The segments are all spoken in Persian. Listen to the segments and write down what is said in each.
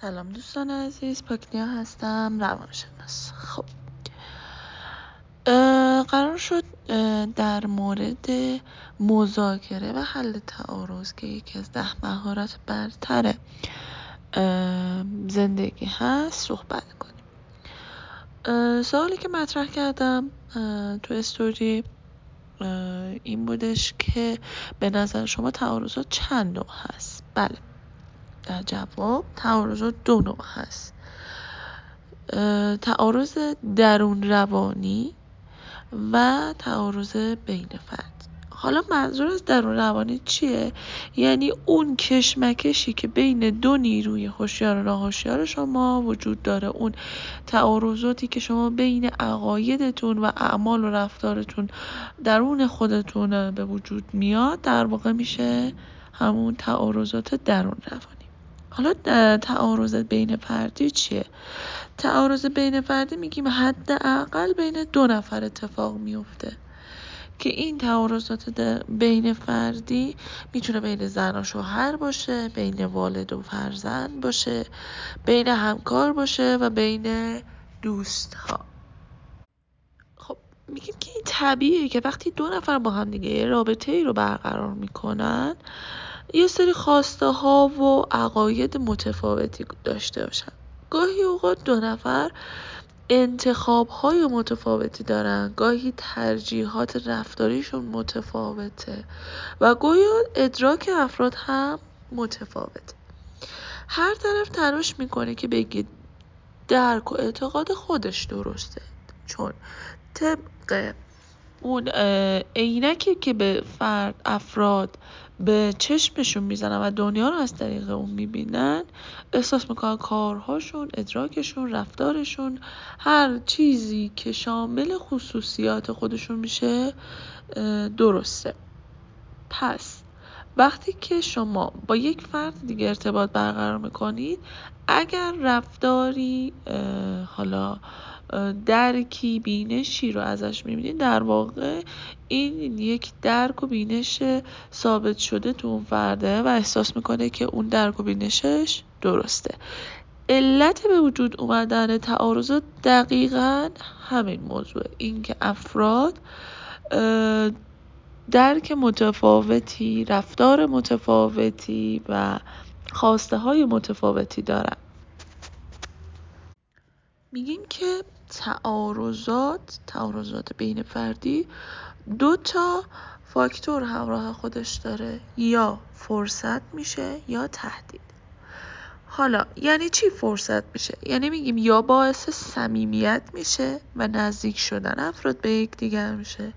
سلام دوستان عزیز پاکنیا هستم روانشناس خب. قرار شد در مورد مذاکره و حل تعارض که یکی از ده مهارت برتر زندگی هست صحبت کنیم. سوالی که مطرح کردم تو استوری این بودش که به نظر شما تعارضات چند نوع هست؟ بله. در جواب تعارضات دو نوع هست. تعارض درون روانی و تعارض بین فرد. حالا منظور از درون روانی چیه؟ یعنی اون کشمکشی که بین دو نیروی هوشیار و ناهوشیار شما وجود داره اون تعارضاتی که شما بین عقایدتون و اعمال و رفتارتون درون خودتون به وجود میاد در واقع میشه همون تعارضات درون روانی. حالا تعارض بین فردی چیه؟ تعارض بین فردی میگیم حداقل بین دو نفر اتفاق میفته که این تعارضات بین فردی می‌تونه بین زن و شوهر باشه بین والد و فرزند باشه بین همکار باشه و بین دوست ها خب میگیم که این طبیعیه که وقتی دو نفر با هم دیگه رابطه ای رو برقرار می‌کنن یه سری خواسته ها و عقاید متفاوتی داشته باشن. گاهی اوقات دو نفر انتخاب های متفاوتی دارن. گاهی ترجیحات رفتاریشون متفاوته و گاهی ادراک افراد هم متفاوته. هر طرف تلاش می‌کنه که بگه درک و اعتقاد خودش درسته. چون طبق اون عینکی که به فرد افراد به چشمشون می‌زنن و دنیا رو از طریق اون می‌بینن احساس می‌کنن کارهاشون ادراکشون رفتارشون هر چیزی که شامل خصوصیات خودشون میشه درسته. پس وقتی که شما با یک فرد دیگه ارتباط برقرار می‌کنید اگر رفتاری حالا درکی بینشی رو ازش می‌بینید در واقع این یک درک و بینش ثابت شده تو اون فرده و احساس می‌کنه که اون درک و بینشش درسته. علت به وجود اومدن تعارضات دقیقا همین موضوع. اینکه افراد درک متفاوتی رفتار متفاوتی و خواسته های متفاوتی دارن. میگیم که تعارضات تعارضات بین فردی دو تا فاکتور همراه خودش داره. یا فرصت میشه یا تهدید. حالا یعنی چی فرصت میشه؟ یعنی میگیم یا باعث صمیمیت میشه و نزدیک شدن افراد به یکدیگر میشه.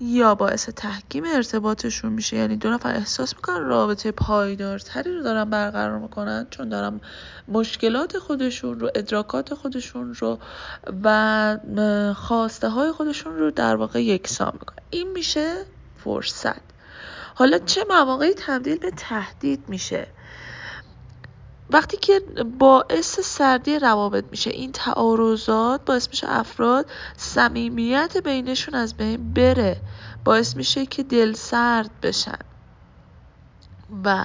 یا باعث تحکیم ارتباطشون میشه؟ یعنی دو نفر احساس می‌کنن رابطه پایدارتری رو دارن برقرار می‌کنن چون دارن مشکلات خودشون رو ادراکات خودشون رو و خواسته های خودشون رو در واقع یکسان می‌کنن. این میشه فرصت. حالا چه مواقعی تبدیل به تهدید میشه؟ وقتی که باعث سردی روابط میشه این تعارضات باعث میشه افراد صمیمیت بینشون از بین بره. باعث میشه که دل سرد بشن و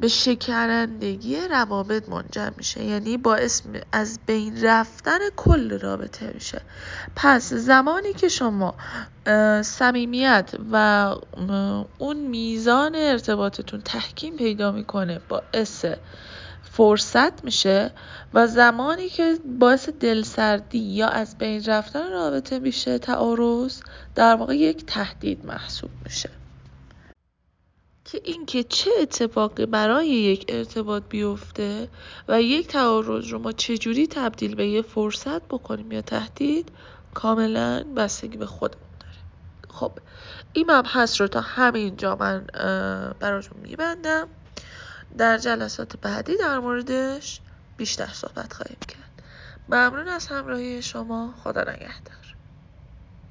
به شکنندگی روابط منجر میشه. یعنی باعث از بین رفتن کل رابطه میشه. پس زمانی که شما صمیمیت و اون میزان ارتباطتون تحکیم پیدا می‌کنه باعث فرصت میشه و زمانی که باعث دلسردی یا از بین رفتن رابطه میشه تعارض در واقع یک تهدید محسوب میشه. که اینکه چه اتفاقی برای یک ارتباط بیفته و یک تعارض رو ما چجوری تبدیل به یه فرصت بکنیم یا تهدید کاملا بستگی به خودمون داره. خب این مبحث رو تا همینجا من براتون میبندم. در جلسات بعدی در موردش بیشتر صحبت خواهیم کرد. ممنون از همراهی شما. خدا نگهدار.